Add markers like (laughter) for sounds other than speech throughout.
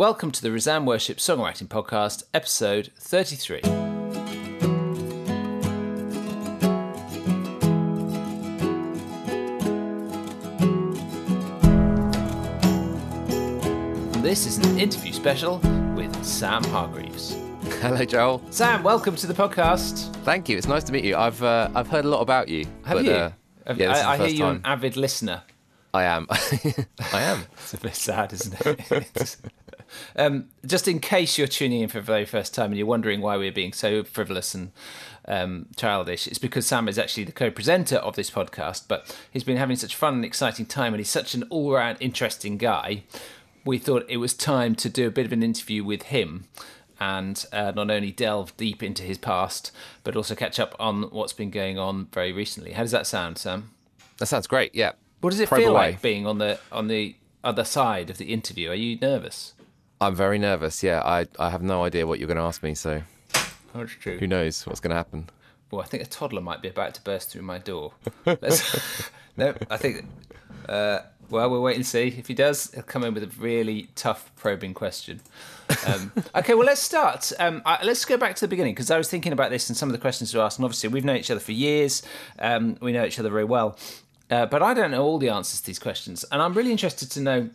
Welcome to the Resound Worship Songwriting Podcast, episode 33. This is an interview special with Sam Hargreaves. (laughs) Hello, Joel. Sam, welcome to the podcast. Thank you. It's nice to meet you. I've uh, I've heard a lot about you. Have but, you? Uh, yeah, this is I, I the hear you're time. an avid listener. I am. (laughs) (laughs) I am. It's a bit sad, isn't it? Um, just in case you're tuning in for the very first time and you're wondering why we're being so frivolous and um, childish, it's because Sam is actually the co-presenter of this podcast. But he's been having such fun and exciting time, and he's such an all-round interesting guy. We thought it was time to do a bit of an interview with him. And uh, not only delve deep into his past, but also catch up on what's been going on very recently. How does that sound, Sam? That sounds great. Yeah. What does it Probe feel away. like being on the on the other side of the interview? Are you nervous? I'm very nervous. Yeah. I I have no idea what you're going to ask me. So That's true. who knows what's going to happen? Well, I think a toddler might be about to burst through my door. Let's, (laughs) no, I think. Uh, well, we'll wait and see. If he does, he'll come in with a really tough, probing question. Um, (laughs) okay, well, let's start. Um, I, let's go back to the beginning because I was thinking about this and some of the questions to ask. And obviously, we've known each other for years. Um, we know each other very well, uh, but I don't know all the answers to these questions, and I'm really interested to know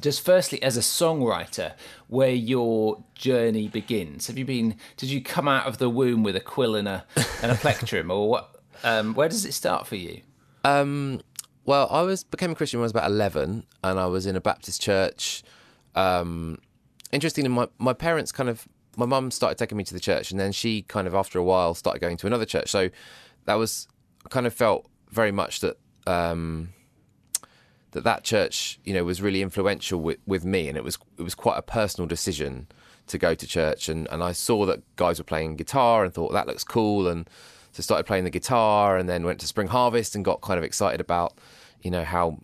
just firstly as a songwriter where your journey begins have you been did you come out of the womb with a quill and a and a plectrum or what um, where does it start for you Um, well, I was became a Christian when I was about 11, and I was in a Baptist church. Um, interestingly, my my parents kind of my mum started taking me to the church, and then she kind of after a while started going to another church. So that was kind of felt very much that. Um, that that church, you know, was really influential with, with me, and it was it was quite a personal decision to go to church. And, and I saw that guys were playing guitar and thought that looks cool, and so started playing the guitar, and then went to Spring Harvest and got kind of excited about, you know, how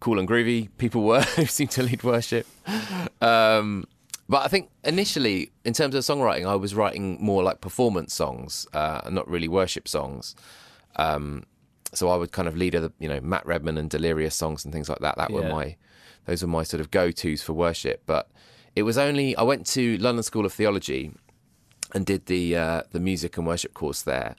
cool and groovy people were (laughs) who seemed to lead worship. Um, but I think initially, in terms of songwriting, I was writing more like performance songs, uh, not really worship songs. Um, so I would kind of lead other, you know, Matt Redman and Delirious songs and things like that. That were my, those were my sort of go tos for worship. But it was only I went to London School of Theology and did the uh, the music and worship course there.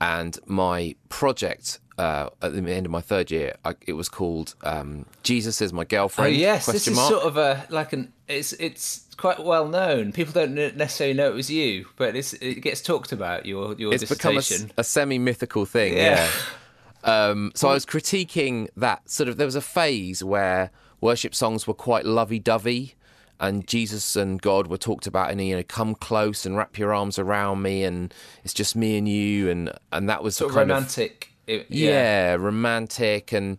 And my project uh, at the end of my third year, I, it was called um, "Jesus is my oh girlfriend." yes this question is mark. sort of a like an it's it's quite well known people don't necessarily know it was you but it's, it gets talked about your your it's become a, dissertation semi mythical thing. Yeah. Yeah. (laughs) Um, so I was critiquing that sort of. There was a phase where worship songs were quite lovey-dovey, and Jesus and God were talked about in you know, come close and wrap your arms around me, and it's just me and you, and and that was sort of kind of romantic it- yeah, romantic and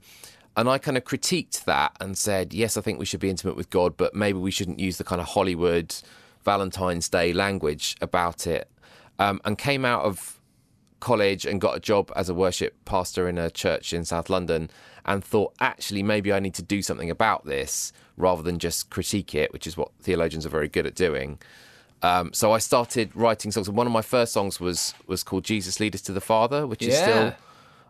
and I kind of critiqued that and said, yes, I think we should be intimate with God, but maybe we shouldn't use the kind of Hollywood Valentine's Day language about it. Um, and came out of college and got a job as a worship pastor in a church in South London and thought, actually, maybe I need to do something about this rather than just critique it, which is what theologians are very good at doing. Um, so I started writing songs. And one of my first songs was was called "Jesus Lead Us to the Father," which is still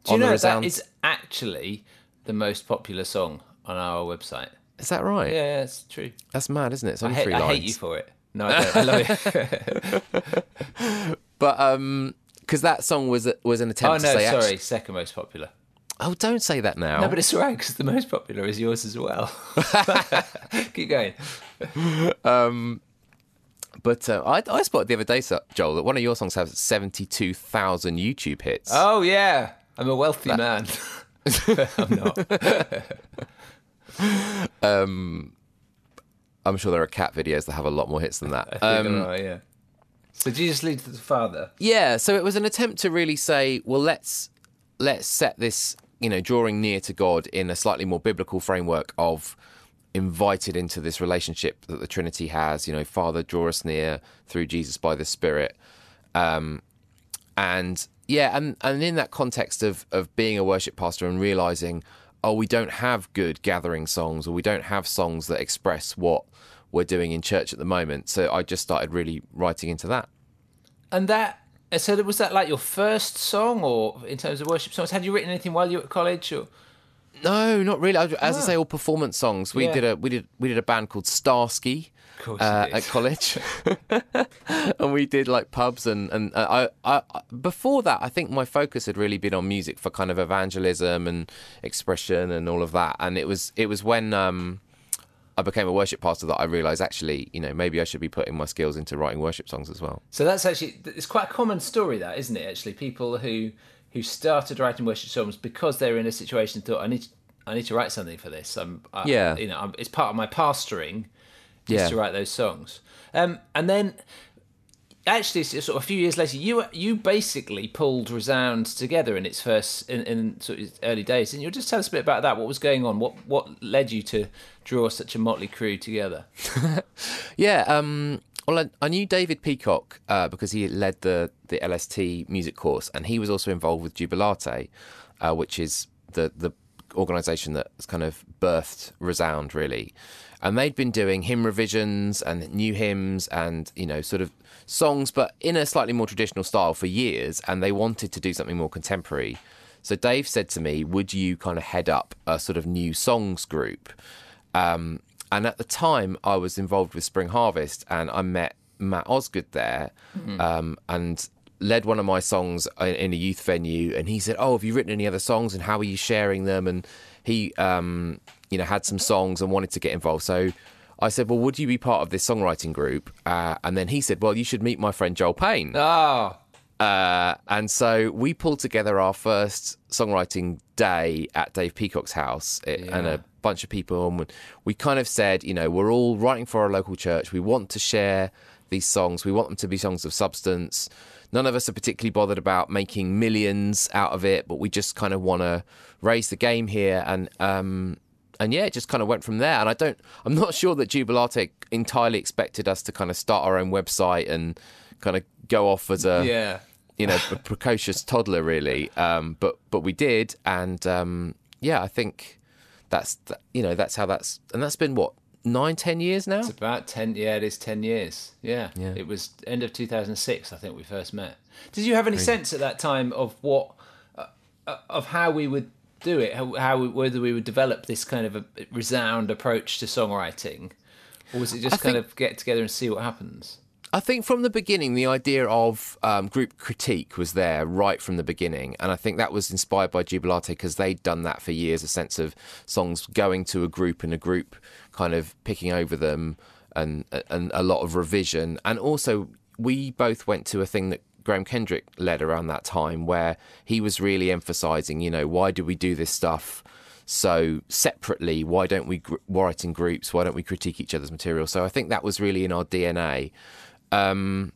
do you on the know that resound. is actually the most popular song on our website Is that right? yeah it's true That's mad, isn't it? It's I hate, three I hate you for it no I don't I love it (laughs) (laughs) But um, because that song was was an attempt. Oh no, to say, sorry, actually, second most popular. oh, don't say that now. No, but it's right because the most popular is yours as well. (laughs) (laughs) Keep going. But uh, I, I spotted the other day, Joel, that one of your songs has seventy two thousand YouTube hits. Oh yeah, I'm a wealthy man. (laughs) I'm not. I'm sure there are cat videos that have a lot more hits than that. I think Um, right, yeah. So Jesus leads to the Father. Yeah, so it was an attempt to really say, well, let's let's set this, you know, drawing near to God in a slightly more biblical framework of invited into this relationship that the Trinity has. You know, Father, draw us near through Jesus by the Spirit, um, and yeah, and and in that context of of being a worship pastor and realizing, oh, we don't have good gathering songs, or we don't have songs that express what we're doing in church at the moment. So I just started really writing into that. And that. So was that like your first song, or in terms of worship songs? Had you written anything while you were at college? Or No, not really. As I say, all performance songs. We Yeah. did a we did we did a band called Starsky, course uh, at (laughs) college, (laughs) and we did like pubs and and uh, I, I before that I think my focus had really been on music for kind of evangelism and expression and all of that, and it was it was when um, I became a worship pastor that I realised actually you know maybe I should be putting my skills into writing worship songs as well. So that's actually it's quite a common story, that isn't it? Actually, people who who started writing worship songs because they were in a situation thought, I need to, I need to write something for this. I'm, I, Yeah. you know, I'm, it's part of my pastoring is Yeah. to write those songs. Um, and then actually, sort of a few years later, you you basically pulled Resound together in its first in, in sort of early days. And you'll just tell us a bit about that. What was going on? What what led you to draw such a motley crew together? (laughs) Yeah, um, well, I, I knew David Peacock uh, because he led the the LST music course, and he was also involved with Jubilate, uh, which is the the organisation that's kind of birthed Resound, really. And they'd been doing hymn revisions and new hymns, and you know, sort of songs, but in a slightly more traditional style for years. And they wanted to do something more contemporary. So Dave said to me, "Would you kind of head up a sort of new songs group?" Um, and at the time, I was involved with Spring Harvest, and I met Matt Osgood there, um, and led one of my songs in, in a youth venue. And he said, "Oh, have you written any other songs? And how are you sharing them?" And he, um, you know, had some songs and wanted to get involved. So I said, "Well, would you be part of this songwriting group?" Uh, and then he said, "Well, you should meet my friend Joel Payne." Oh, Uh, and so we pulled together our first songwriting day at Dave Peacock's house, it, and a bunch of people. And we kind of said, you know, we're all writing for our local church. We want to share these songs. We want them to be songs of substance. None of us are particularly bothered about making millions out of it, but we just kind of want to raise the game here. And um, and yeah, it just kind of went from there. And I don't, I'm not sure that Jubilate entirely expected us to kind of start our own website and kind of go off as a yeah. you know, a precocious toddler, really. Um, but but we did, and um, yeah, I think that's th- you know that's how that's and that's been what nine, ten years now. It's about ten. Yeah, it is ten years. Yeah. Yeah. It was end of two thousand six. I think we first met. Did you have any sense at that time of what, uh, uh, of how we would do it? How, whether we would develop this kind of a resound approach to songwriting, or was it just I kind think- of get together and see what happens? I think from the beginning, the idea of um, group critique was there right from the beginning, and I think that was inspired by Jubilate because they'd done that for years. A sense of songs going to a group and a group kind of picking over them, and and a lot of revision. And also, we both went to a thing that Graham Kendrick led around that time, where he was really emphasising, you know, why do we do this stuff? so separately why don't we gr- write in groups why don't we critique each other's material so i think that was really in our dna um,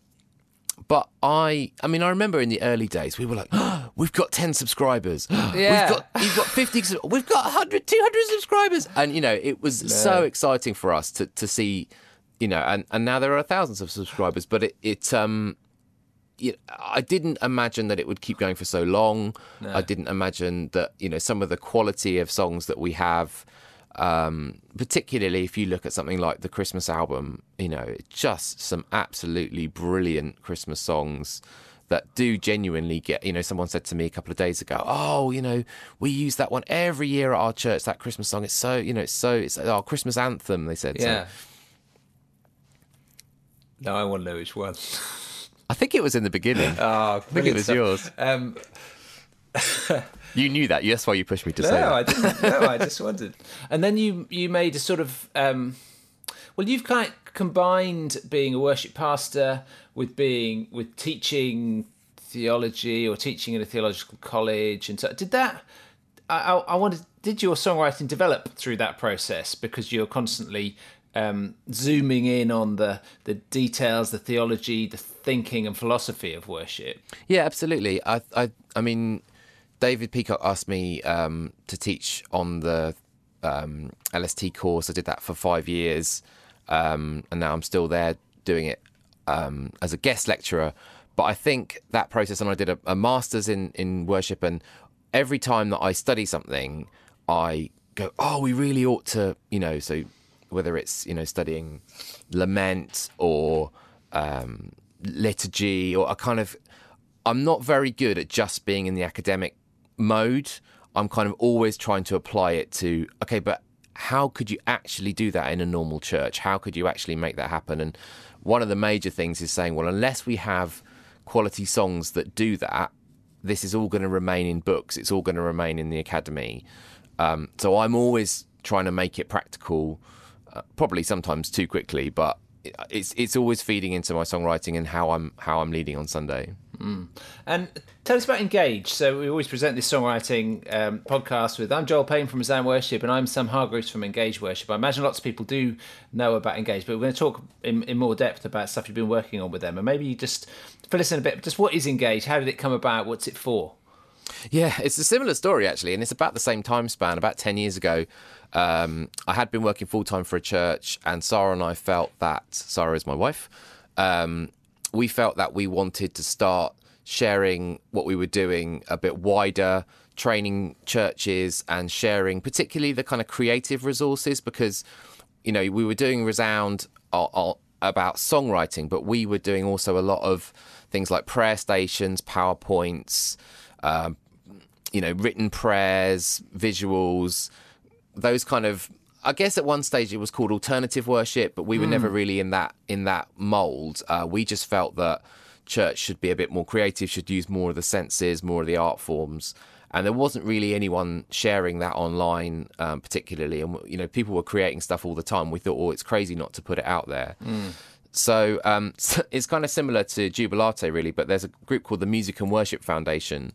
but I, I mean, I remember in the early days, we were like, oh, we've got 10 subscribers. Yeah. We've got, you've got 50, we've got 100, 200 subscribers. And, you know, it was so exciting for us to, to see, you know, and, and now there are thousands of subscribers, but it, it, um, you I didn't imagine that it would keep going for so long. I didn't imagine that, you know, some of the quality of songs that we have, um, particularly if you look at something like the Christmas album, you know, just some absolutely brilliant Christmas songs that do genuinely get, you know, someone said to me a couple of days ago, oh, you know, we use that one every year at our church, that Christmas song. It's so, you know, it's so, it's our Christmas anthem, they said. So Yeah. No, I want to know which one. (laughs) I think it was in the beginning. Oh, (laughs) I think it was yours. Um, (laughs) You knew that. That's why you pushed me to say that. No, I didn't. No, I (laughs) just wondered. And then you you made a sort of um, well, you've kind of combined being a worship pastor with being with teaching theology or teaching in a theological college, and so did that. I, I, I wanted. Did your songwriting develop through that process because you're constantly um, zooming in on the the details, the theology, the thinking and philosophy of worship? Yeah, absolutely. I, I, I mean, David Peacock asked me um, to teach on the um, LST course. I did that for five years, um, and now I'm still there doing it um, as a guest lecturer. But I think that process, and I did a, a master's in in worship, and every time that I study something, I go, "Oh, we really ought to," you know. So whether it's you know studying lament or um, liturgy, or a kind of I'm not very good at just being in the academic mode. I'm kind of always trying to apply it to okay, but how could you actually do that in a normal church? How could you actually make that happen? And one of the major things is saying, well, unless we have quality songs that do that, this is all going to remain in books. It's all going to remain in the academy. Um, so I'm always trying to make it practical, probably sometimes too quickly, but it's it's always feeding into my songwriting and how I'm how I'm leading on Sunday. Mm. And tell us about Engage. So we always present this songwriting um, podcast with I'm Joel Payne from Resound Worship and I'm Sam Hargreaves from Engage Worship. I imagine lots of people do know about Engage, but we're going to talk in, in more depth about stuff you've been working on with them. And maybe you just fill us in a bit. Just what is Engage? How did it come about? What's it for? Yeah, it's a similar story actually, and it's about the same time span. About ten years ago, um, I had been working full time for a church, and Sarah and I felt that Sarah is my wife. Um, we felt that we wanted to start sharing what we were doing a bit wider, training churches and sharing particularly the kind of creative resources because, you know, we were doing Resound about songwriting, but we were doing also a lot of things like prayer stations, PowerPoints, um, you know, written prayers, visuals, those kind of I guess at one stage it was called alternative worship, but we were mm. never really in that in that mold. Uh, we just felt that church should be a bit more creative, should use more of the senses, more of the art forms, and there wasn't really anyone sharing that online, um, particularly. And you know, people were creating stuff all the time. We thought, oh, it's crazy not to put it out there. Mm. So, um, so (laughs) it's kind of similar to Jubilate, really, but there's a group called the Music and Worship Foundation,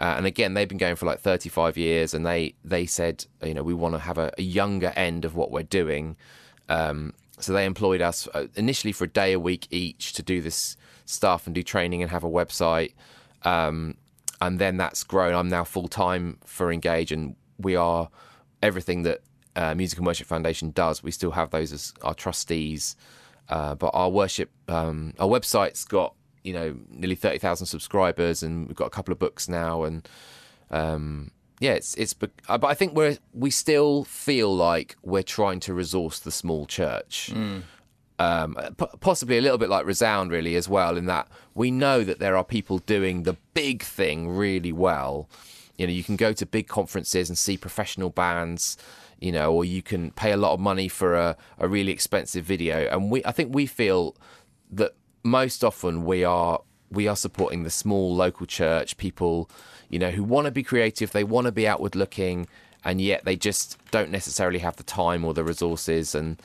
uh, and again, they've been going for like 35 years, and they they said, you know, we want to have a, a, younger end of what we're doing. Um, so they employed us uh, initially for a day a week each to do this stuff and do training and have a website. Um, and then that's grown. I'm now full time for Engage, and we are everything that uh, Music and Worship Foundation does. We still have those as our trustees, uh, but our worship, um, our website's got you know nearly thirty thousand subscribers, and we've got a couple of books now, and um, yeah, it's it's. Uh, but I think we're we still feel like we're trying to resource the small church. Mm. Um, possibly a little bit like Resound, really, as well, in that we know that there are people doing the big thing really well. You know, you can go to big conferences and see professional bands, you know, or you can pay a lot of money for a, a really expensive video. And we, I think we feel that most often we are we are supporting the small local church people you know who want to be creative they want to be outward looking and yet they just don't necessarily have the time or the resources and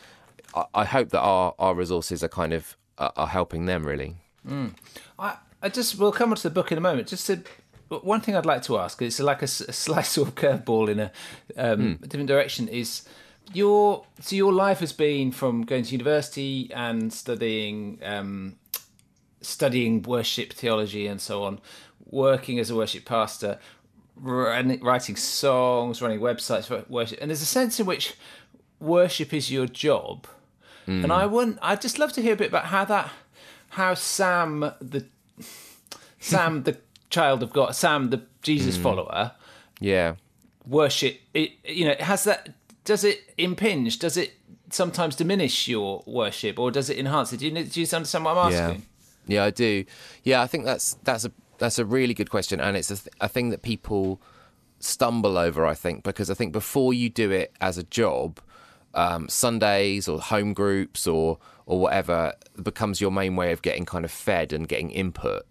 i, I hope that our our resources are kind of uh, are helping them really mm. I, I just we'll come on to the book in a moment just to one thing I'd like to ask it's like a, a slice of (laughs) curveball in a, um, mm. a different direction is your so your life has been from going to university and studying um, studying worship theology and so on, working as a worship pastor, writing songs, running websites for worship, and there's a sense in which worship is your job. Mm. And I want, I'd just love to hear a bit about how that, how Sam the, Sam the child of God, Sam the Jesus mm. follower, yeah, worship. It you know has that does it impinge? Does it sometimes diminish your worship, or does it enhance it? Do you, do you understand what I'm asking? Yeah. Yeah, I do. Yeah, I think that's that's a that's a really good question, and it's a, th- a thing that people stumble over. I think because I think before you do it as a job, um, Sundays or home groups or or whatever becomes your main way of getting kind of fed and getting input.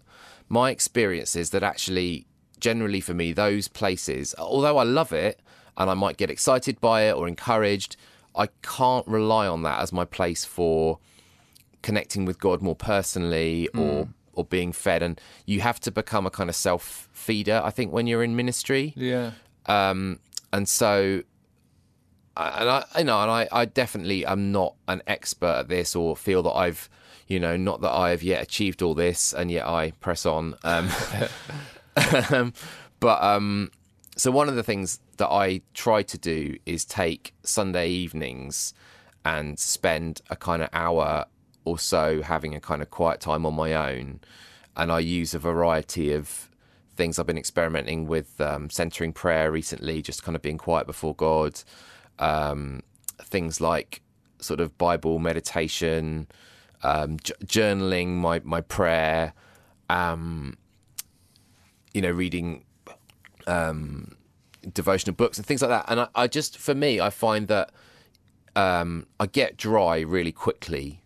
My experience is that actually, generally for me, those places, although I love it and I might get excited by it or encouraged, I can't rely on that as my place for connecting with God more personally or mm. or being fed and you have to become a kind of self feeder I think when you're in ministry. Yeah. Um, and so and I you know and I, I definitely am not an expert at this or feel that I've you know not that I have yet achieved all this and yet I press on. Um, (laughs) um, but um so one of the things that I try to do is take Sunday evenings and spend a kind of hour or so having a kind of quiet time on my own. And I use a variety of things. I've been experimenting with um, centering prayer recently, just kind of being quiet before God. Um, things like sort of Bible meditation, um, j- journaling my my prayer, um, you know, reading um, devotional books and things like that. And I, I just, for me, I find that um, I get dry really quickly.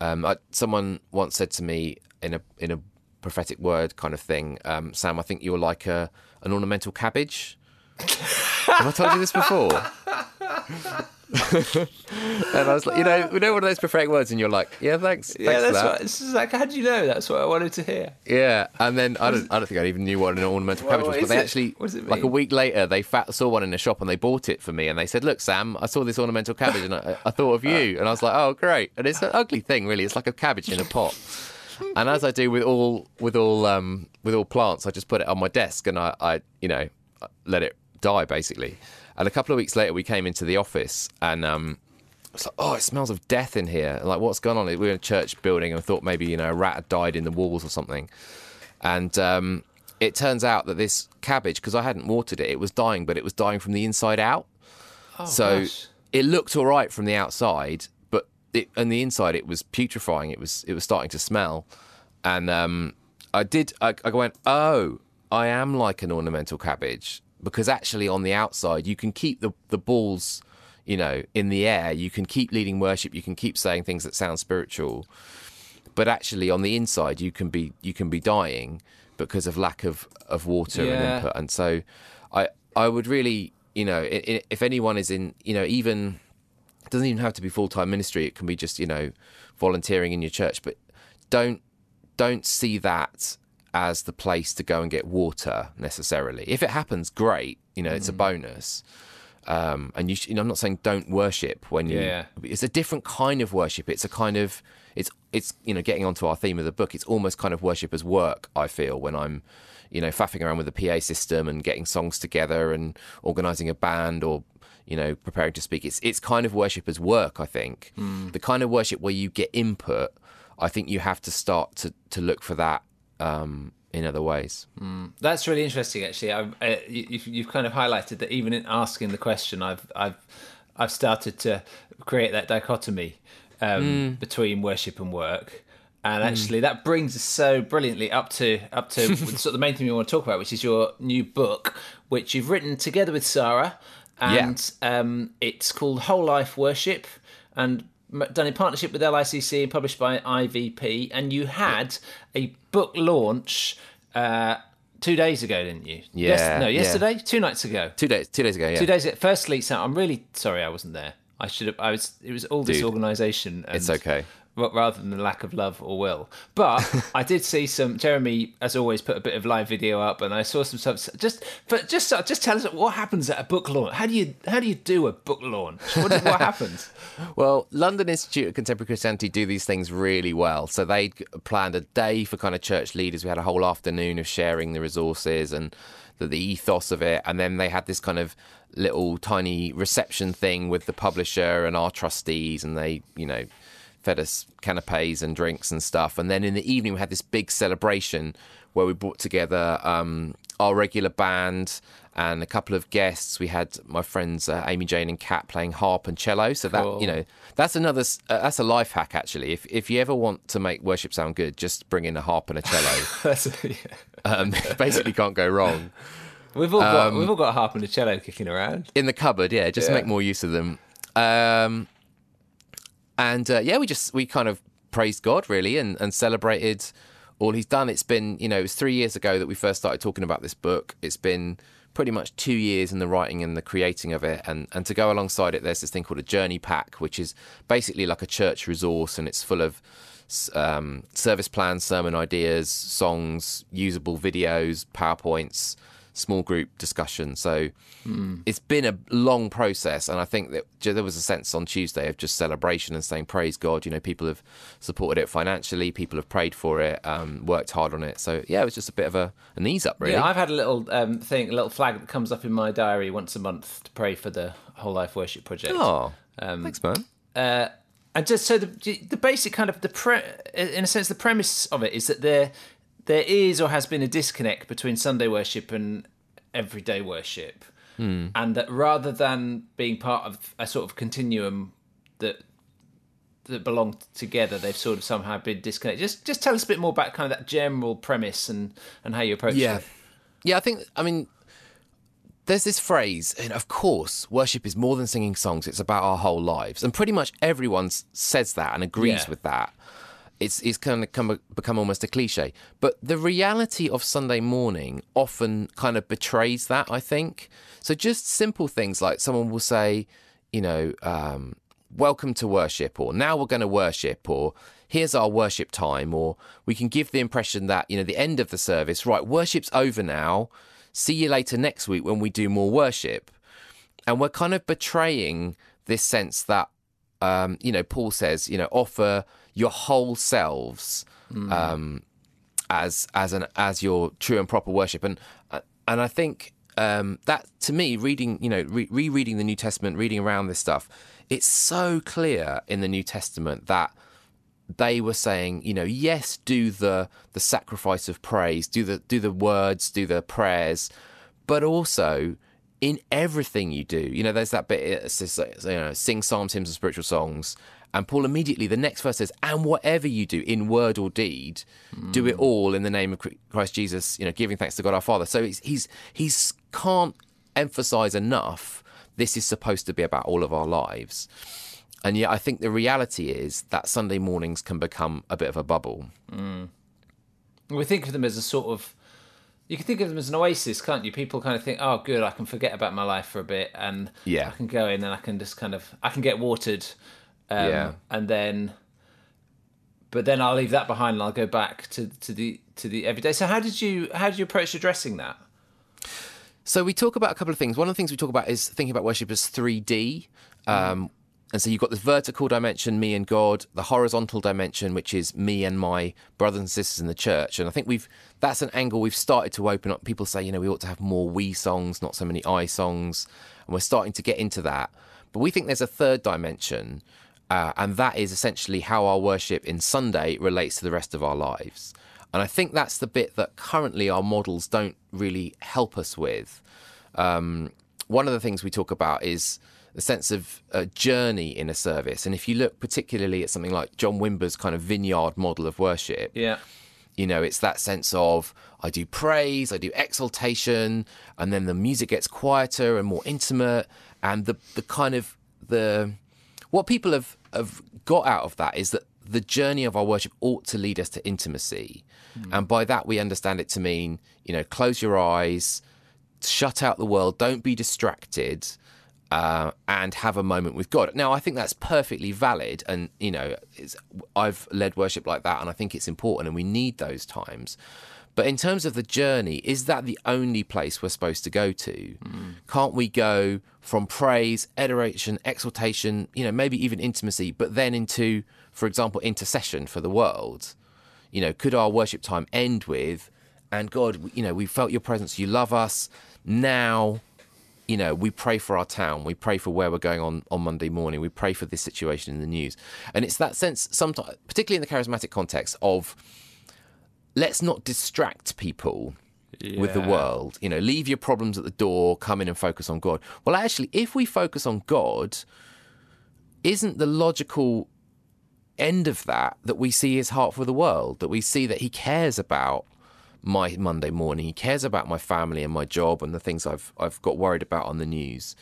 Um, I, someone once said to me in a in a prophetic word kind of thing, um, Sam, I think you're like a an ornamental cabbage. (laughs) Have I told you this before? (laughs) and I was like, you know, we know one of those prophetic words, and you're like, yeah, thanks, Yeah, thanks that's that. what. It's just like, how do you know? That's what I wanted to hear. Yeah, and then I don't, I don't think I even knew what an ornamental Well, cabbage was, but they it? actually, What does it like a week later, they fa- saw one in a shop and they bought it for me, and they said, "Look, Sam, I saw this ornamental cabbage, and I, I thought of you," and I was like, "Oh, great!" And it's an ugly thing, really. It's like a cabbage in a pot. (laughs) And as I do with all with all um, with all plants, I just put it on my desk and I, I you know let it die basically. And a couple of weeks later, we came into the office and um, it's like, oh, it smells of death in here. Like, what's going on? We were in a church building and I thought maybe, you know, a rat had died in the walls or something. And um, it turns out that this cabbage, because I hadn't watered it, it was dying, but it was dying from the inside out. Oh, so gosh. it looked all right from the outside, but it, on the inside, it was putrefying. It was it was starting to smell. And um, I did, I, I went, oh, I am like an ornamental cabbage because actually on the outside, you can keep the, the balls, you know, in the air. You can keep leading worship. You can keep saying things that sound spiritual. But actually on the inside, you can be, you can be dying because of lack of, of water Yeah. and input. And so I, I would really, you know, if anyone is in, you know, even, it doesn't even have to be full time ministry. It can be just you know volunteering in your church, but don't don't see that as the place to go and get water necessarily. If it happens, great. You know, it's a bonus. Um, and you, sh- you know, I'm not saying don't worship when you. Yeah. It's a different kind of worship. It's a kind of it's it's you know getting onto our theme of the book. It's almost kind of worship as work. I feel when I'm you know faffing around with the PA system and getting songs together and organising a band or you know preparing to speak. It's it's kind of worship as work. I think the kind of worship where you get input. I think you have to start to to look for that um, in other ways. That's really interesting, actually. I've, uh, you, you've, you've kind of highlighted that even in asking the question, I've I've I've started to create that dichotomy um, between worship and work, and actually that brings us so brilliantly up to up to (laughs) sort of the main thing we want to talk about, which is your new book, which you've written together with Sarah, and um, it's called Whole Life Worship, and done in partnership with LICC and published by IVP. And you had a book launch uh, two days ago, didn't you? Yeah, no, yeah. yesterday, two nights ago. Two days two days ago. Yeah. Two days. ago. Firstly, Sam, I'm really sorry I wasn't there. I should have. I was. It was all Dude, disorganisation. it's okay. Ra- Rather than the lack of love or will, but (laughs) I did see some. Jeremy, as always, put a bit of live video up, and I saw some stuff. Just, but just, just tell us what happens at a book launch. How do you, how do you do a book launch? What, what happens? (laughs) Well, London Institute of Contemporary Christianity do these things really well. So they planned a day for kind of church leaders. We had a whole afternoon of sharing the resources and the, the ethos of it. And then they had this kind of little tiny reception thing with the publisher and our trustees. And they, you know, fed us canapes and drinks and stuff. And then in the evening, we had this big celebration where we brought together um, our regular band and a couple of guests. We had my friends uh, Amy Jane and Kat playing harp and cello. So that you know that's another uh, that's a life hack actually. If if you ever want to make worship sound good, just bring in a harp and a cello. (laughs) Yeah. um, (laughs) basically, can't go wrong. We've all got Um, we've all got a harp and a cello kicking around. in the cupboard. Yeah, just Yeah. make more use of them. Um, and uh, yeah, we just we kind of praised God really and, and celebrated all He's done. It's been you know it was three years ago that we first started talking about this book. It's been pretty much two years in the writing and the creating of it, and and to go alongside it, there's this thing called a journey pack, which is basically like a church resource, and it's full of um, service plans, sermon ideas, songs, usable videos, powerpoints, small group discussion. So it's been a long process, and I think that there was a sense on Tuesday of just celebration and saying praise God. You know, people have supported it financially, people have prayed for it, um, worked hard on it. So yeah, it was just a bit of a an ease up, really. Yeah, I've had a little um, thing, a little flag that comes up in my diary once a month to pray for the Whole Life Worship Project. oh, Um, thanks, man. uh, and just so the the basic kind of the pre, in a sense the premise of it is that there there is or has been a disconnect between Sunday worship and everyday worship, hmm. and that rather than being part of a sort of continuum that that belong together, they've sort of somehow been disconnected. Just just tell us a bit more about kind of that general premise and and how you approach Yeah, it. yeah. Yeah. I think I mean there's this phrase, and of course, worship is more than singing songs. It's about our whole lives, and pretty much everyone says that and agrees Yeah. with that. It's it's kind of come, become almost a cliche, but the reality of Sunday morning often kind of betrays that. I think so. Just simple things like someone will say, you know, um, "Welcome to worship," or "Now we're going to worship," or "Here's our worship time," or we can give the impression that you know the end of the service, right? Worship's over now. See you later next week when we do more worship and we're kind of betraying this sense that um, you know Paul says you know offer your whole selves um, as as an as your true and proper worship and uh, and I think um, that to me reading you know re- rereading the New Testament reading around this stuff it's so clear in the New Testament that they were saying, you know, yes, do the the sacrifice of praise, do the do the words, do the prayers, but also in everything you do. You know, there's that bit it says, you know, sing psalms, hymns, and spiritual songs. And Paul immediately, the next verse says, and whatever you do in word or deed, do it hmm. all in the name of Christ Jesus, you know, giving thanks to God our Father. So he's, he's, he's can't emphasize enough this is supposed to be about all of our lives. And yet, I think the reality is that Sunday mornings can become a bit of a bubble. Hmm. We think of them as a sort of. You can think of them as an oasis, can't you? People kind of think, "Oh, good, I can forget about my life for a bit, and Yeah. I can go in and I can just kind of, I can get watered, um, Yeah. and then, but then I'll leave that behind and I'll go back to to the to the everyday. So, how did you how did you approach addressing that? So we talk about a couple of things. One of the things we talk about is thinking about worship as 3D. Um, and so you've got this vertical dimension, me and God, the horizontal dimension, which is me and my brothers and sisters in the church. And I think we've that's an angle we've started to open up. People say, you know, we ought to have more we songs, not so many I songs. And we're starting to get into that. But we think there's a third dimension, uh, and that is essentially how our worship in Sunday relates to the rest of our lives. And I think that's the bit that currently our models don't really help us with. Um, one of the things we talk about is the sense of a journey in a service. And if you look particularly at something like John Wimber's kind of vineyard model of worship, Yeah, you know, it's that sense of I do praise, I do exaltation, and then the music gets quieter and more intimate, and the the kind of the what people have have got out of that is that the journey of our worship ought to lead us to intimacy, and by that we understand it to mean you know close your eyes, shut out the world, don't be distracted. Uh, and have a moment with God. Now, I think that's perfectly valid, and you know, it's, I've led worship like that, and I think it's important, and we need those times. But in terms of the journey, is that the only place we're supposed to go to? Mm. Can't we go from praise, adoration, exaltation, you know, maybe even intimacy, but then into, for example, intercession for the world? You know, could our worship time end with, and God, you know, we felt your presence, you love us. Now, you know, we pray for our town, we pray for where we're going on on Monday morning, we pray for this situation in the news, and it's that sense, sometimes, particularly in the charismatic context, of let's not distract people with the world. You know, leave your problems at the door, come in and focus on God. Well, actually, if we focus on God, isn't the logical end of that that we see his heart for the world, that we see that he cares about my Monday morning, he cares about my family and my job and the things I've I've got worried about on the news.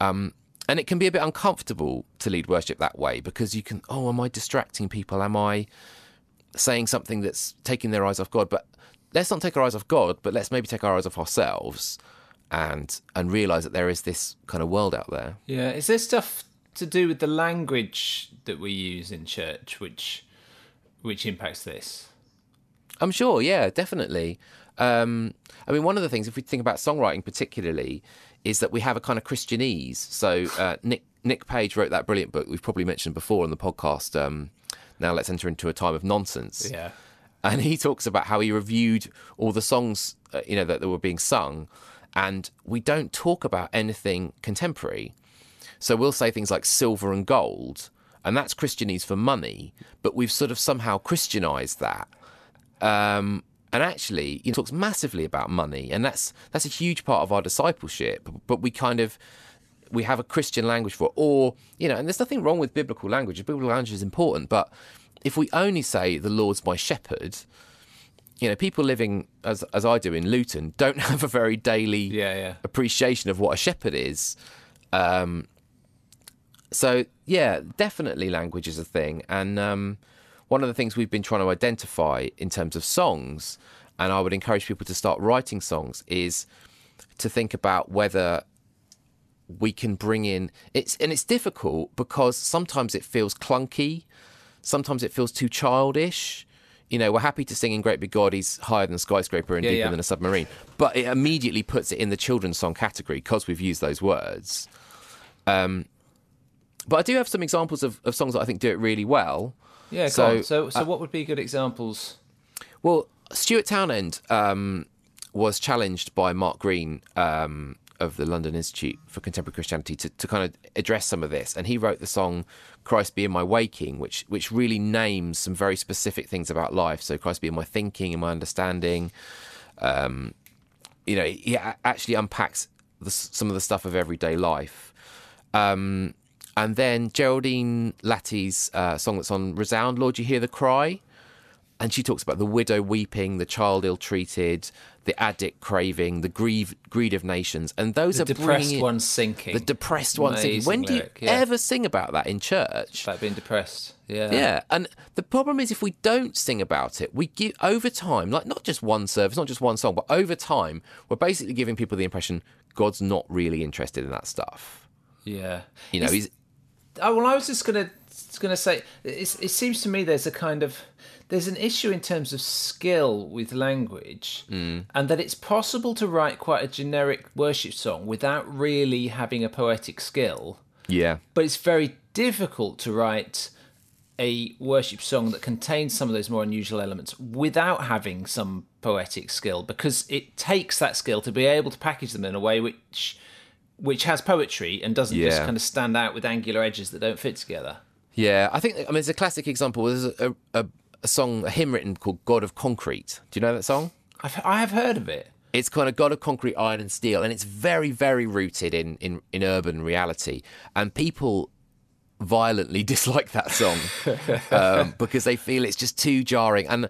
Um, and it can be a bit uncomfortable to lead worship that way because you can, oh, am I distracting people? Am I saying something that's taking their eyes off God? But let's not take our eyes off God, but let's maybe take our eyes off ourselves and and realize that there is this kind of world out there. yeah. Is there stuff to do with the language that we use in church, which which impacts this? I'm sure, yeah, definitely. Um, I mean, one of the things, if we think about songwriting particularly, is that we have a kind of Christianese. So uh, Nick Nick Page wrote that brilliant book we've probably mentioned before on the podcast. Um, now let's enter into a time of nonsense. Yeah. and he talks about how he reviewed all the songs uh, you know that, that were being sung and we don't talk about anything contemporary so we'll say things like silver and gold and that's christianese for money but we've sort of somehow christianized that um, and actually he talks massively about money and that's that's a huge part of our discipleship but we kind of we have a christian language for it or you know and there's nothing wrong with biblical language biblical language is important but if we only say the lord's my shepherd you know, people living as as I do in Luton don't (laughs) have a very daily Yeah, yeah. appreciation of what a shepherd is. Um, so yeah, definitely language is a thing, and um, one of the things we've been trying to identify in terms of songs, and I would encourage people to start writing songs, is to think about whether we can bring in it's and it's difficult because sometimes it feels clunky, sometimes it feels too childish. You know, we're happy to sing in Great Big God, he's higher than a skyscraper and Yeah, deeper yeah. than a submarine. But it immediately puts it in the children's song category because we've used those words. Um, but I do have some examples of, of songs that I think do it really well. Yeah, So, uh. So, so what would be good examples? Well, Stuart Townend um, was challenged by Mark Greene um, of the London Institute for Contemporary Christianity to, to kind of address some of this, and he wrote the song "Christ Be in My Waking," which which really names some very specific things about life. So, Christ be in my thinking and my understanding. Um, you know, he actually unpacks the, some of the stuff of everyday life. Um, and then Geraldine Latty's uh, song that's on Resound, Lord, You Hear the Cry. And she talks about the widow weeping, the child ill treated, the addict craving, the grieve, greed of nations. And those The are depressed bringing one sinking. The depressed one singing. Amazing When do you yeah. ever sing about that in church? Like being depressed. Yeah. Yeah, and the problem is if we don't sing about it, we give over time, like not just one service, not just one song, but over time, we're basically giving people the impression God's not really interested in that stuff. Yeah. You know, Is- he's Oh, well, I was just gonna gonna say it's, it seems to me there's a kind of there's an issue in terms of skill with language, Hmm. and that it's possible to write quite a generic worship song without really having a poetic skill, yeah, but it's very difficult to write a worship song that contains some of those more unusual elements without having some poetic skill because it takes that skill to be able to package them in a way which which has poetry and doesn't just kind of stand out with angular edges that don't fit together. yeah. I think I mean it's a classic example. There's a, a, a song, a hymn written called "God of Concrete." Do you know that song? I've, I have heard of it. It's kind of God of concrete, iron, and steel, and it's very, very rooted in in, in urban reality. And people violently (laughs) dislike that song (laughs) um, because they feel it's just too jarring. And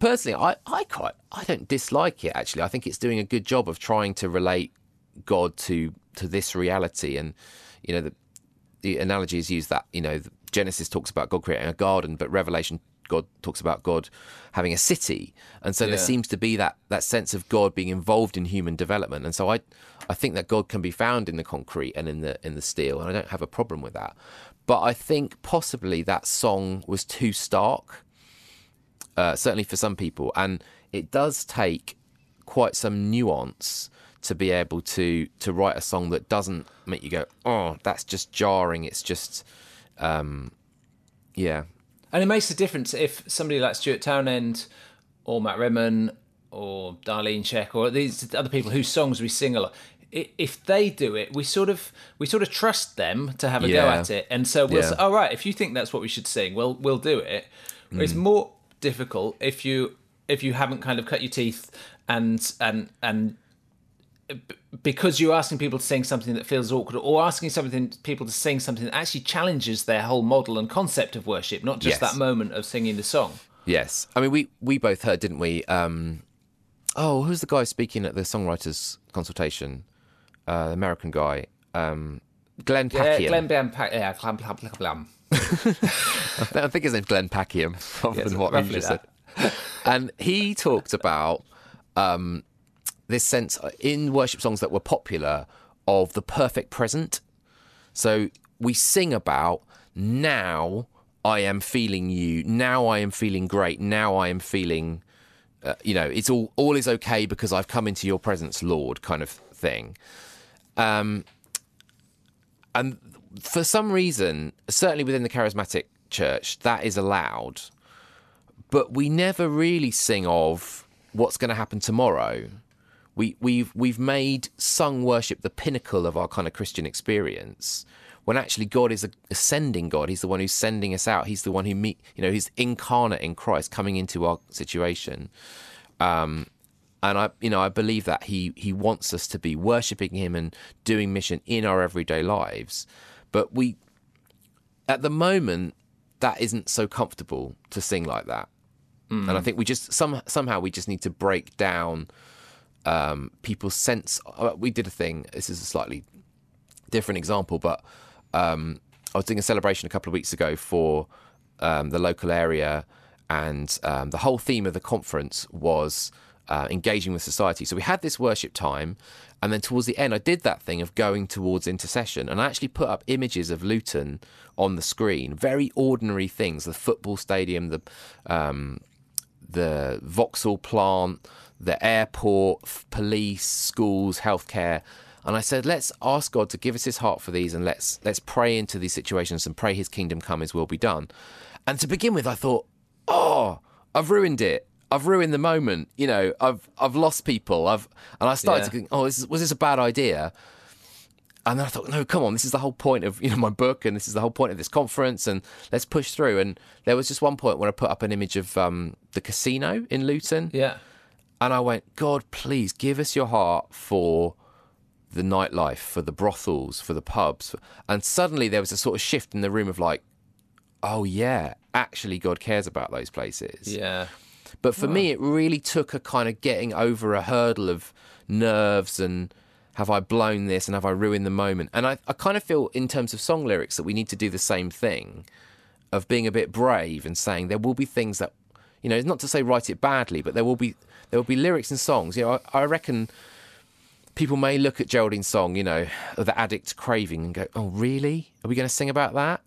personally, I, I quite I don't dislike it. Actually, I think it's doing a good job of trying to relate God to to this reality. And you know, the the analogy is used that you know Genesis talks about God creating a garden, but Revelation God talks about God having a city, and so there seems to be that that sense of God being involved in human development. And so I I think that God can be found in the concrete and in the in the steel, and I don't have a problem with that. But I think possibly that song was too stark, uh, certainly for some people, and it does take quite some nuance to be able to to write a song that doesn't make you go, oh, that's just jarring. It's just, um, yeah, And it makes a difference if somebody like Stuart Townend or Matt Redman or Darlene Zschech or these other people whose songs we sing a lot. If they do it, we sort of we sort of trust them to have a go at it, and so we'll Yeah. say, "All right, if you think that's what we should sing, we'll we'll do it." Mm. It's more difficult if you if you haven't kind of cut your teeth and and and because you're asking people to sing something that feels awkward or asking something people to sing something that actually challenges their whole model and concept of worship not just Yes. that moment of singing the song yes. I mean, we we both heard, didn't we? Um, oh, who's the guy speaking at the songwriters consultation? Uh, American guy, um, Glenn yeah Glenn Bam Pa- yeah Glam Blam Blam Blam I think his name's Glenn Packiam, rather Yes, than what you just that. said. And he talked about um, this sense in worship songs that were popular of the perfect present. So we sing about now I am feeling you, now I am feeling great, now I am feeling, uh, you know, it's all all is okay because I've come into your presence, Lord, kind of thing. Um, and for some reason, certainly within the charismatic church, that is allowed. But we never really sing of what's going to happen tomorrow. We, we've we've made sung worship the pinnacle of our kind of Christian experience. When actually God is a ascending God, He's the one who's sending us out. He's the one who meet, you know, He's incarnate in Christ, coming into our situation. Um, and I, you know, I believe that he he wants us to be worshiping him and doing mission in our everyday lives. But we, at the moment, that isn't so comfortable to sing like that. and I think we just some somehow we just need to break down um, people's sense. Uh, we did a thing. This is a slightly different example, but um, I was doing a celebration a couple of weeks ago for um, the local area, and um, the whole theme of the conference was uh, engaging with society. So we had this worship time, and then towards the end, I did that thing of going towards intercession, and I actually put up images of Luton on the screen, very ordinary things: the football stadium, the um, the Vauxhall plant, the airport, police, schools, healthcare. And I said, let's ask God to give us His heart for these, and let's let's pray into these situations and pray His kingdom come, His will be done. And to begin with, I thought, oh, I've ruined it. I've ruined the moment. You know, I've I've lost people. I've and I started Yeah. to think, oh, this is, was this a bad idea? And then I thought, no, come on, this is the whole point of (laughs) you know my book, and this is the whole point of this conference, and let's push through. And there was just one point when I put up an image of um, the casino in Luton, Yeah. And I went, God, please give us your heart for the nightlife, for the brothels, for the pubs. And suddenly there was a sort of shift in the room of like, oh yeah, actually God cares about those places. Yeah. But for me, it really took a kind of getting over a hurdle of nerves and have I blown this and have I ruined the moment? And I, I kind of feel, in terms of song lyrics, that we need to do the same thing of being a bit brave and saying there will be things that, you know, it's not to say write it badly, but there will be there will be lyrics and songs. You know, I, I reckon people may look at Geraldine's song, you know, the addict craving, and go, "Oh, really? Are we going to sing about that?"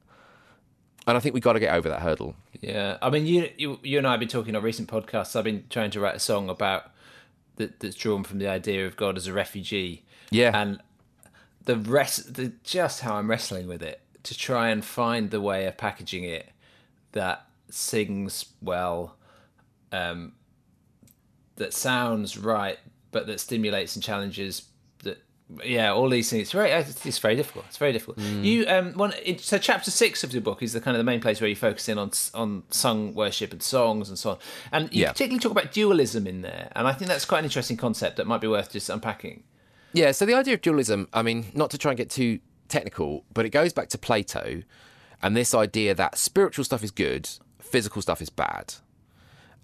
And I think we got to get over that hurdle. Yeah, I mean, you, you you and I have been talking on recent podcasts. I've been trying to write a song about that that's drawn from the idea of God as a refugee. Yeah. and the rest, the, just how I'm wrestling with it to try and find the way of packaging it that sings well, um, that sounds right, but that stimulates and challenges. That yeah, all these things. It's very, it's, very difficult. It's very difficult. You um, one so chapter six of your book is the kind of the main place where you focus in on on sung worship and songs and so on, and you Yeah. particularly talk about dualism in there, and I think that's quite an interesting concept that might be worth just unpacking. Yeah, so the idea of dualism, I mean, not to try and get too technical, but it goes back to Plato and this idea that spiritual stuff is good, physical stuff is bad.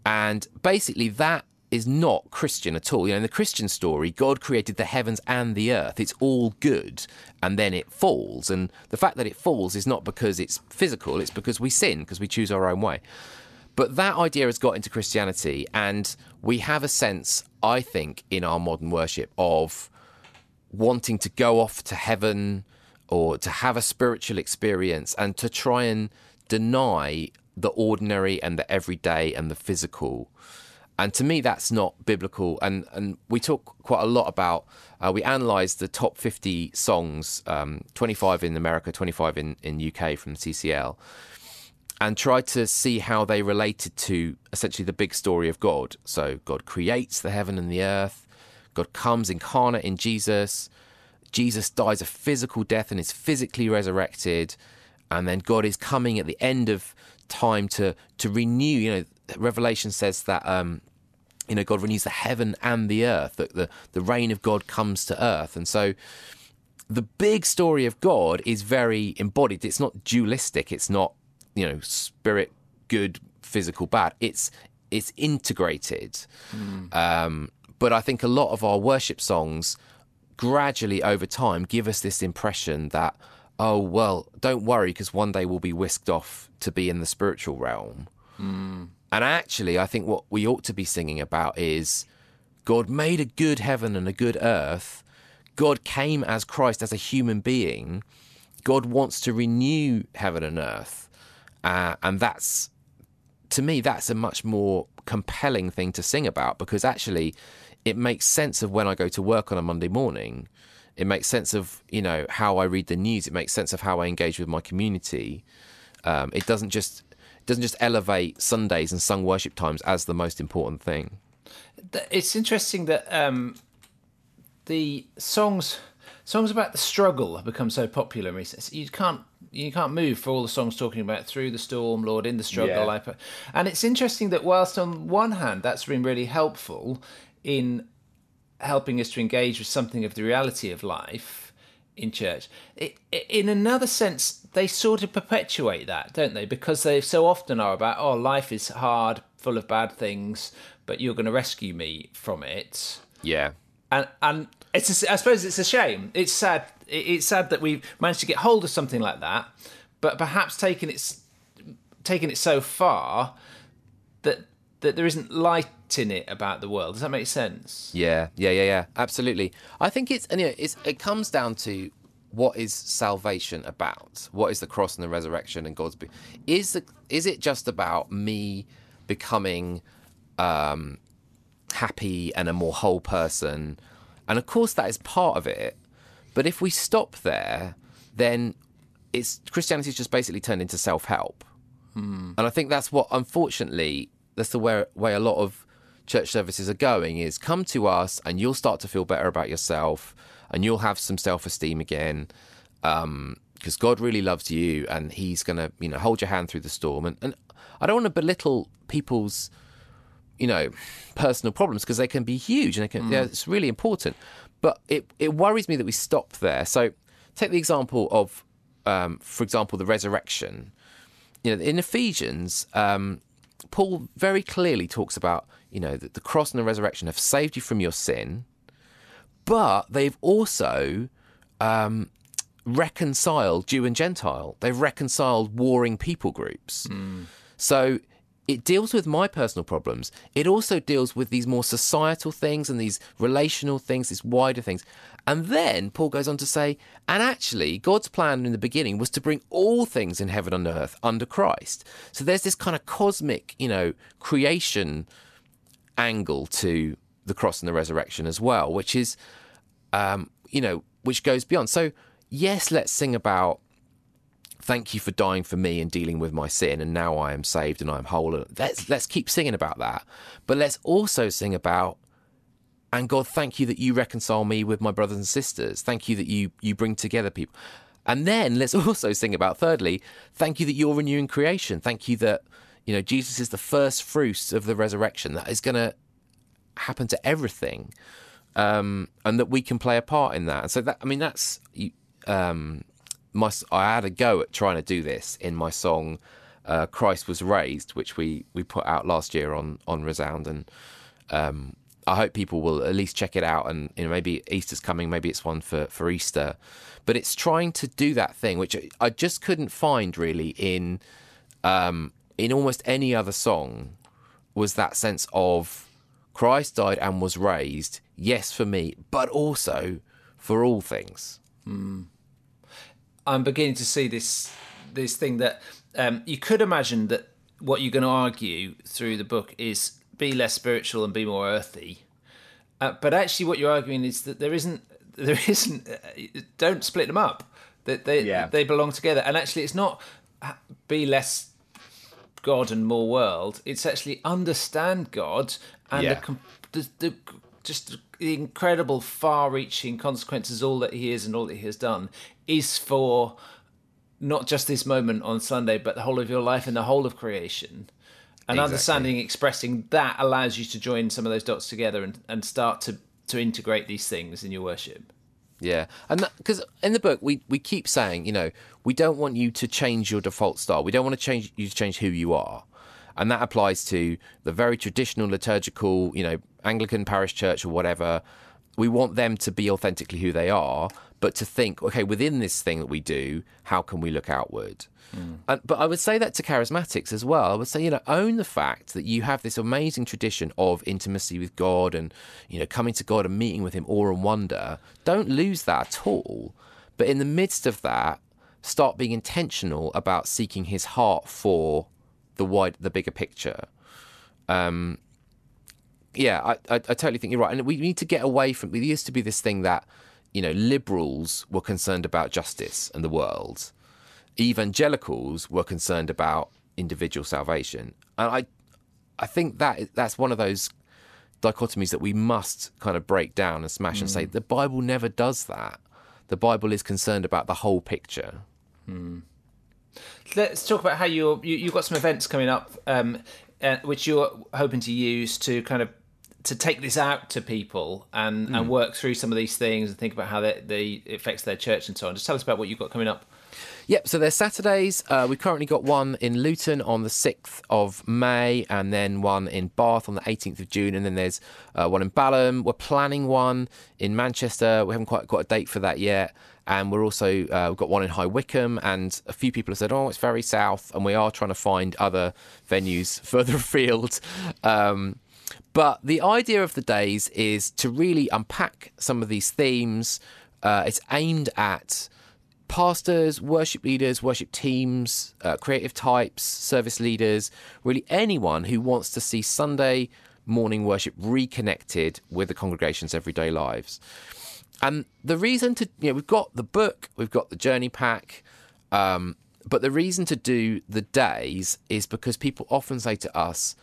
And basically, that is not Christian at all. You know, in the Christian story, God created the heavens and the earth. It's all good, and then it falls. And the fact that it falls is not because it's physical, it's because we sin, because we choose our own way. But that idea has got into Christianity, and we have a sense, I think, in our modern worship of wanting to go off to heaven or to have a spiritual experience and to try and deny the ordinary and the everyday and the physical. And to me, that's not biblical. And and we talk quite a lot about. Uh, we analysed the top fifty songs, um, twenty five in America, twenty five in in UK from CCLI, and tried to see how they related to essentially the big story of God. So God creates the heaven and the earth. God comes incarnate in Jesus. Jesus dies a physical death and is physically resurrected. And then God is coming at the end of time to to renew. You know, Revelation says that um, you know God renews the heaven and the earth. That the the reign of God comes to earth, and so the big story of God is very embodied. It's not dualistic. It's not you know spirit good, physical bad. It's it's integrated. Um, but I think a lot of our worship songs gradually over time give us this impression that oh well don't worry because one day we'll be whisked off to be in the spiritual realm. And actually i think what we ought to be singing about is god made a good heaven and a good earth. God came as christ as a human being. God wants to renew heaven and earth. Uh, and that's to me, that's a much more compelling thing to sing about because actually it makes sense of when I go to work on a Monday morning. It makes sense of, you know, how I read the news. It makes sense of how I engage with my community. Um, it doesn't just it doesn't just elevate Sundays and sung worship times as the most important thing. It's interesting that um, the songs songs about the struggle have become so popular in. You can't you can't move for all the songs talking about through the storm, Lord, in the struggle. Yeah. And it's interesting that whilst on one hand that's been really helpful in helping us to engage with something of the reality of life in church, it, in another sense they sort of perpetuate that, don't they? Because they so often are about, oh, life is hard, full of bad things, but you're going to rescue me from it. Yeah. And and it's a, I suppose it's a shame. It's sad. It's sad that we've managed to get hold of something like that, but perhaps taking it taking it so far that that there isn't light in it about the world. Does that make sense? Yeah, yeah, yeah, yeah. Absolutely. I think it's and you know, it's it comes down to what is salvation about? What is the cross and the resurrection and God's be is the is it just about me becoming um happy and a more whole person? And of course that is part of it. But if we stop there, then it's Christianity's just basically turned into self help. And I think that's what unfortunately that's the way way a lot of church services are going is come to us and you'll start to feel better about yourself and you'll have some self-esteem again because God really loves you and he's going to you know hold your hand through the storm. And, and I don't want to belittle people's you know personal problems because they can be huge and they can yeah, it's really important. But it it worries me that we stop there. So take the example of um, for example the resurrection. You know in Ephesians um, Paul very clearly talks about, you know, that the cross and the resurrection have saved you from your sin, but they've also um, reconciled Jew and Gentile. They've reconciled warring people groups. So it deals with my personal problems. It also deals with these more societal things and these relational things, these wider things. And then Paul goes on to say, and actually, God's plan in the beginning was to bring all things in heaven and earth under Christ. So there's this kind of cosmic, you know, creation angle to the cross and the resurrection as well, which is, um, you know, which goes beyond. So, yes, let's sing about thank you for dying for me and dealing with my sin and now I am saved and I'm whole. Let's let's keep singing about that. But let's also sing about and God, thank you that you reconcile me with my brothers and sisters. Thank you that you you bring together people. And then let's (laughs) also sing about thirdly, thank you that you're renewing creation. Thank you that you know Jesus is the first fruits of the resurrection that is going to happen to everything. Um, and that we can play a part in that. And so that I mean that's um, my I had a go at trying to do this in my song uh, "Christ Was Raised," which we we put out last year on on Resound, and um, I hope people will at least check it out. And you know, maybe Easter's coming, maybe it's one for for Easter, but it's trying to do that thing which I just couldn't find really in um, in almost any other song was that sense of Christ died and was raised, yes, for me, but also for all things. I'm beginning to see this this thing that um, you could imagine that what you're going to argue through the book is be less spiritual and be more earthy. Uh, but actually, what you're arguing is that there isn't (laughs) there isn't. Uh, don't split them up. That they Yeah. they belong together. And actually, it's not uh, be less God and more world. It's actually understand God and Yeah. the, the, the just the incredible, far-reaching consequences. All that He is and all that He has done is for not just this moment on Sunday, but the whole of your life and the whole of creation. And Exactly. understanding, expressing that allows you to join some of those dots together and, and start to, to integrate these things in your worship. Yeah, and because in the book we we keep saying, you know, we don't want you to change your default style. We don't want to change you to change who you are, and that applies to the very traditional liturgical, you know, Anglican parish church or whatever. We want them to be authentically who they are, but to think, okay, within this thing that we do, how can we look outward? And, but I would say that to charismatics as well. I would say, you know, own the fact that you have this amazing tradition of intimacy with God and, you know, coming to God and meeting with Him awe and wonder. Don't lose that at all. But in the midst of that, start being intentional about seeking His heart for the wide, the bigger picture. Um, yeah, I, I, I totally think you're right. And we need to get away from. There used to be this thing that, you know, liberals were concerned about justice and the world, evangelicals were concerned about individual salvation, and I, I think that that's one of those dichotomies that we must kind of break down and smash and say the Bible never does that. The Bible is concerned about the whole picture. Let's talk about how you're, you you've got some events coming up, um, uh, which you're hoping to use to kind of to take this out to people and, and work through some of these things and think about how they, they affects their church and so on. Just tell us about what you've got coming up. Yep, so there's Saturdays. Uh, we've currently got one in Luton on the 6th of May, and then one in Bath on the 18th of June, and then there's uh, one in Balham. We're planning one in Manchester. We haven't quite got a date for that yet. And we're also, uh, we've got one in High Wycombe, and a few people have said, oh, it's very south, and we are trying to find other venues (laughs) further afield. Um, but the idea of the days is to really unpack some of these themes. Uh, it's aimed at pastors, worship leaders, worship teams, uh, creative types, service leaders, really anyone who wants to see Sunday morning worship reconnected with the congregation's everyday lives. And the reason to, you know, we've got the book, we've got the journey pack, um, but the reason to do the days is because people often say to us,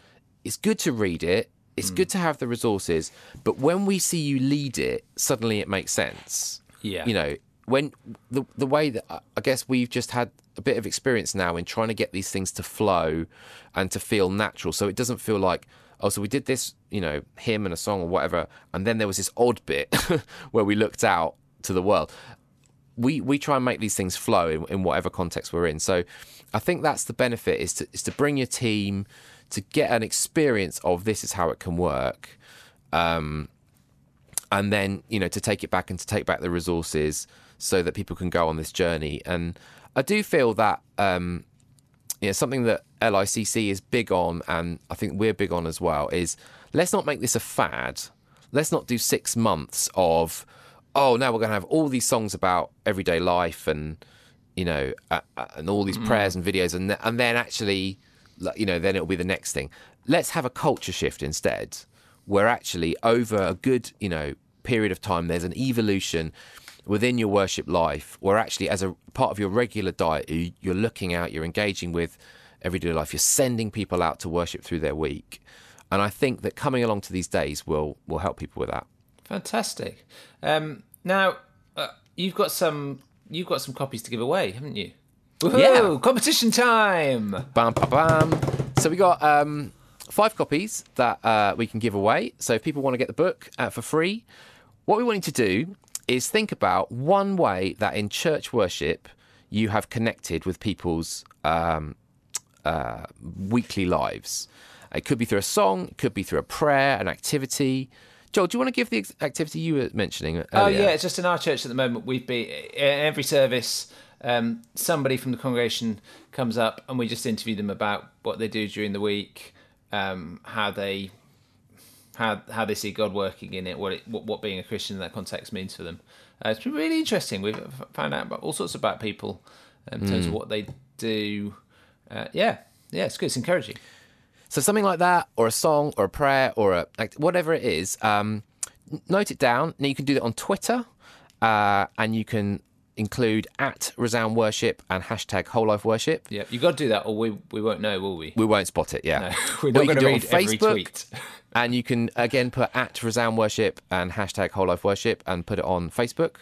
it's good to read it, it's hmm. good to have the resources, but when we see you lead it, suddenly it makes sense. Yeah. You know, when the the way that I guess we've just had a bit of experience now in trying to get these things to flow and to feel natural, so it doesn't feel like oh, so we did this, you know, hymn and a song or whatever, and then there was this odd bit (laughs) where we looked out to the world. We we try and make these things flow in, in whatever context we're in. So I think that's the benefit is to is to bring your team to get an experience of this is how it can work. Um, and then you know to take it back and to take back the resources so that people can go on this journey and i do feel that um you know something that licc is big on and i think we're big on as well is let's not make this a fad let's not do six months of oh now we're going to have all these songs about everyday life and you know uh, uh, and all these prayers and videos and th- and then actually you know then it'll be the next thing let's have a culture shift instead where actually over a good you know period of time there's an evolution within your worship life where actually as a part of your regular diet you- you're looking out you're engaging with everyday life you're sending people out to worship through their week and i think that coming along to these days will will help people with that Fantastic. Um, now uh, you've got some you've got some copies to give away, haven't you? Yeah. Competition time. Bam, bam, bam. So we got um, five copies that uh, we can give away. So if people want to get the book uh, for free, what we want you to do is think about one way that in church worship you have connected with people's um, uh, weekly lives. It could be through a song, it could be through a prayer, an activity. Joel, do you want to give the activity you were mentioning? Earlier? Oh yeah, it's just in our church at the moment. We've been every service. Um, somebody from the congregation comes up and we just interview them about what they do during the week, um, how they how how they see God working in it, what it what, what being a Christian in that context means for them. Uh, it's been really interesting. We've found out about all sorts about people um, in terms of what they do. Uh, yeah, yeah, it's good. It's encouraging. So something like that, or a song, or a prayer, or a like, whatever it is. Um, note it down. Now you can do that on Twitter, uh, and you can include at Resound Worship and hashtag Whole Life Worship. Yeah, you got to do that, or we we won't know, will we? We won't spot it. Yeah, (laughs) We're Or not going to read every Facebook, tweet. (laughs) and you can again put at Resound Worship and hashtag Whole Life Worship and put it on Facebook.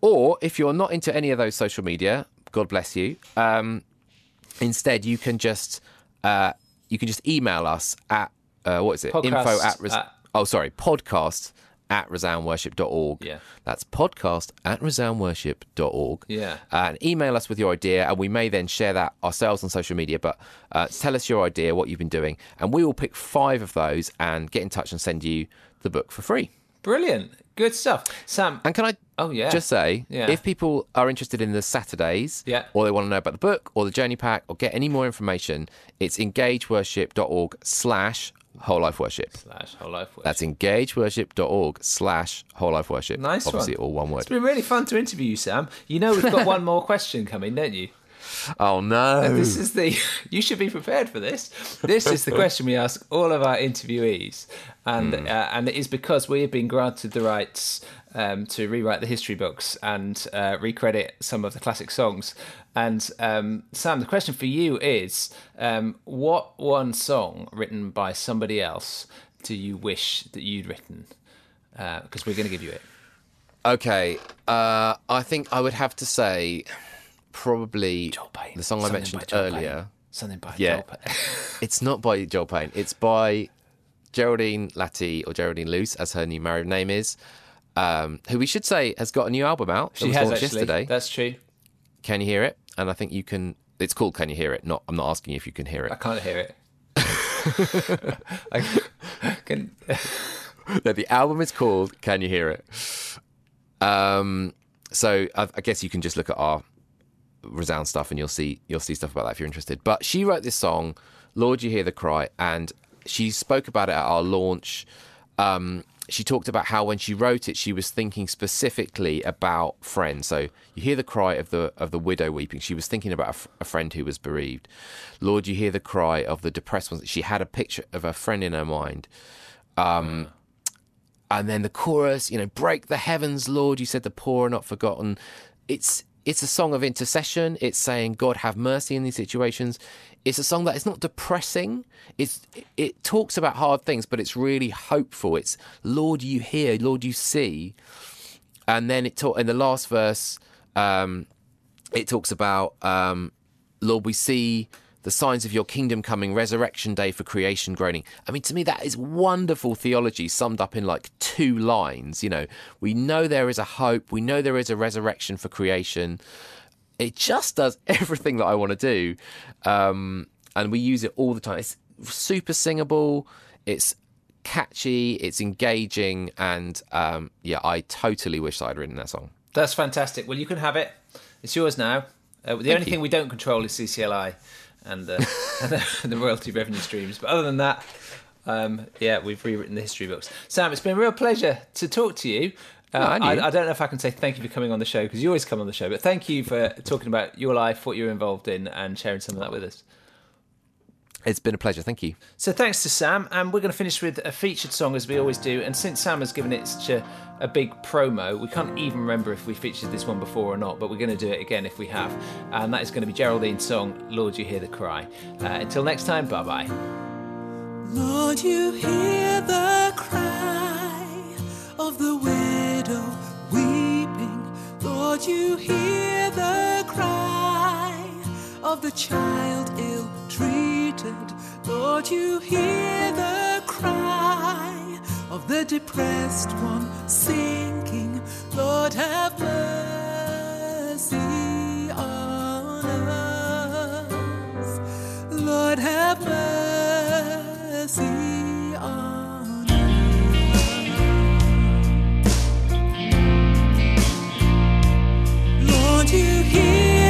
Or if you're not into any of those social media, God bless you. Um, instead, you can just uh, you can just email us at uh, what is it? Podcast Info at, res- at- oh sorry podcast at resoundworship.org. Yeah. That's podcast at resoundworship.org. Yeah. And email us with your idea, and we may then share that ourselves on social media. But uh, tell us your idea, what you've been doing, and we will pick five of those and get in touch and send you the book for free. Brilliant, good stuff, Sam. And can I Oh, yeah. just say, Yeah. if people are interested in the Saturdays, Yeah. or they want to know about the book or the journey pack or get any more information, it's engageworship.org slash whole life worship. Slash whole life work. That's engageworship.org slash whole life worship. Nice Obviously, one. all one word. It's been really fun to interview you, Sam. You know we've got (laughs) one more question coming, don't you? Oh, no. This is the. (laughs) You should be prepared for this. This is the question we ask all of our interviewees, and Hmm. uh, and it is because we have been granted the rights um, to rewrite the history books and uh, recredit some of the classic songs. And um, Sam, the question for you is: um, What one song written by somebody else do you wish that you'd written? Because we're going to give you it. Okay, uh, I think I would have to say probably the song I mentioned Joel Payne. earlier. Something by Yeah. Joel Payne. (laughs) It's not by Joel Payne. It's by Geraldine Latty or Geraldine Luce, as her new married name is, um, who we should say has got a new album out. She has actually. yesterday. That's true. Can You Hear It? And I think you can. It's called Can You Hear It? Not. I'm not asking you if you can hear it. I can't hear it. (laughs) (laughs) I can, no, the album is called Can You Hear It? Um, so I, I guess you can just look at our resound stuff and you'll see you'll see stuff about that if you're interested. But she wrote this song, Lord You Hear the Cry, and she spoke about it at our launch. Um, she talked about how when she wrote it, she was thinking specifically about friends. So you hear the cry of the of the widow weeping. She was thinking about a, f- a friend who was bereaved. Lord, you hear the cry of the depressed ones. She had a picture of a friend in her mind. Um, and then the chorus, you know, break the heavens, Lord. You said the poor are not forgotten. It's it's a song of intercession. It's saying God have mercy in these situations. It's a song that is not depressing. It's it talks about hard things, but it's really hopeful. It's Lord, you hear, Lord, you see. And then it talk in the last verse. Um, it talks about um, Lord, we see the signs of your kingdom coming, resurrection day for creation groaning. I mean, to me, that is wonderful theology summed up in like two lines. You know, we know there is a hope, we know there is a resurrection for creation. It just does (laughs) everything that I want to do. Um, and we use it all the time. It's super singable, it's catchy, it's engaging, and um, yeah, I totally wish I'd written that song. that's fantastic. Well, you can have it. It's yours now. Uh, the only you. thing we don't control is CCLI and, uh, (laughs) and the, the royalty revenue streams. But other than that, um, yeah, we've rewritten the history books. Sam, it's been a real pleasure to talk to you. Uh, No, I, you. I don't know if I can say thank you for coming on the show because you always come on the show, but thank you for talking about your life, what you're involved in, and sharing some of that with us. It's been a pleasure. Thank you. So thanks to Sam, and we're going to finish with a featured song as we always do. And since Sam has given it such a, a big promo, we can't even remember if we featured this one before or not. But we're going to do it again if we have, and that is going to be Geraldine's song "Lord, You Hear the Cry." Uh, until next time, bye bye. Lord, you hear the cry of the widow weeping. Lord, you hear the cry of the child ill treated. Lord, you hear the cry of the depressed one sinking. Lord, have mercy on us. Lord, have mercy. you hear